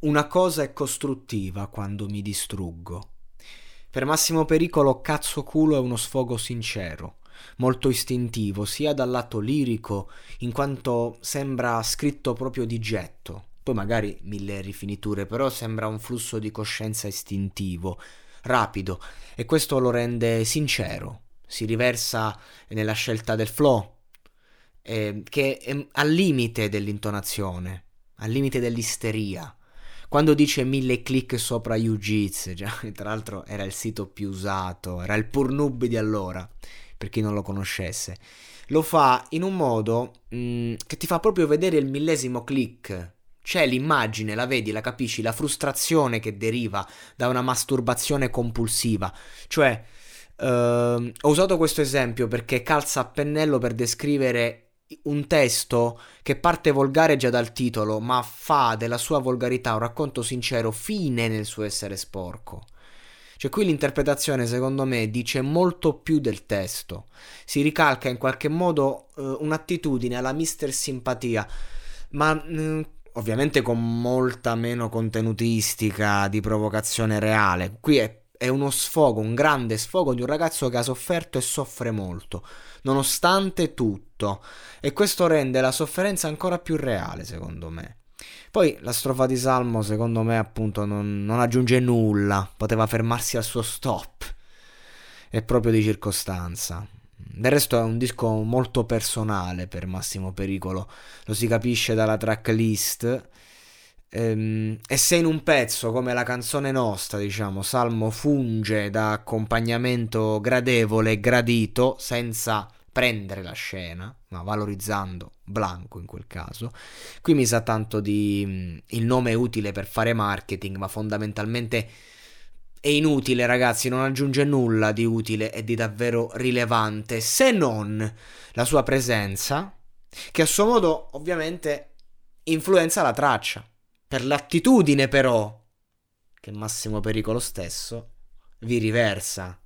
Una cosa è costruttiva quando mi distruggo. Per massimo pericolo, cazzo culo è uno sfogo sincero, molto istintivo, sia dal lato lirico, in quanto sembra scritto proprio di getto. Poi magari mille rifiniture, però sembra un flusso di coscienza istintivo, rapido, e questo lo rende sincero. Si riversa nella scelta del flow, eh, che è al limite dell'intonazione, al limite dell'isteria quando dice mille click sopra UGITS, già, tra l'altro era il sito più usato, era il Purnub di allora, per chi non lo conoscesse, lo fa in un modo mh, mm, che ti fa proprio vedere il millesimo click. C'è l'immagine, la vedi, la capisci, la frustrazione che deriva da una masturbazione compulsiva. Cioè, uh, ho usato questo esempio perché calza a pennello per descrivere un testo che parte volgare già dal titolo, ma fa della sua volgarità un racconto sincero fine nel suo essere sporco. Cioè qui l'interpretazione secondo me dice molto più del testo, si ricalca in qualche modo uh, un'attitudine alla mister simpatia, ma uh, ovviamente con molta meno contenutistica di provocazione reale. Qui è, è uno sfogo, un grande sfogo di un ragazzo che ha sofferto e soffre molto nonostante tutto. E questo rende la sofferenza ancora più reale, secondo me. Poi la strofa di Salmo, secondo me, appunto, non, non aggiunge nulla, poteva fermarsi al suo stop. È proprio di circostanza. Del resto è un disco molto personale per Massimo Pericolo, lo si capisce dalla tracklist. Ehm, e se in un pezzo come la canzone nostra, diciamo, Salmo funge da accompagnamento gradevole e gradito, senza prendere la scena, ma valorizzando Blanco in quel caso. Qui mi sa tanto di mm, il nome è utile per fare marketing, ma fondamentalmente è inutile, ragazzi, non aggiunge nulla di utile e di davvero rilevante, se non la sua presenza, che a suo modo ovviamente influenza la traccia. Per l'attitudine però, che Massimo Pericolo stesso vi riversa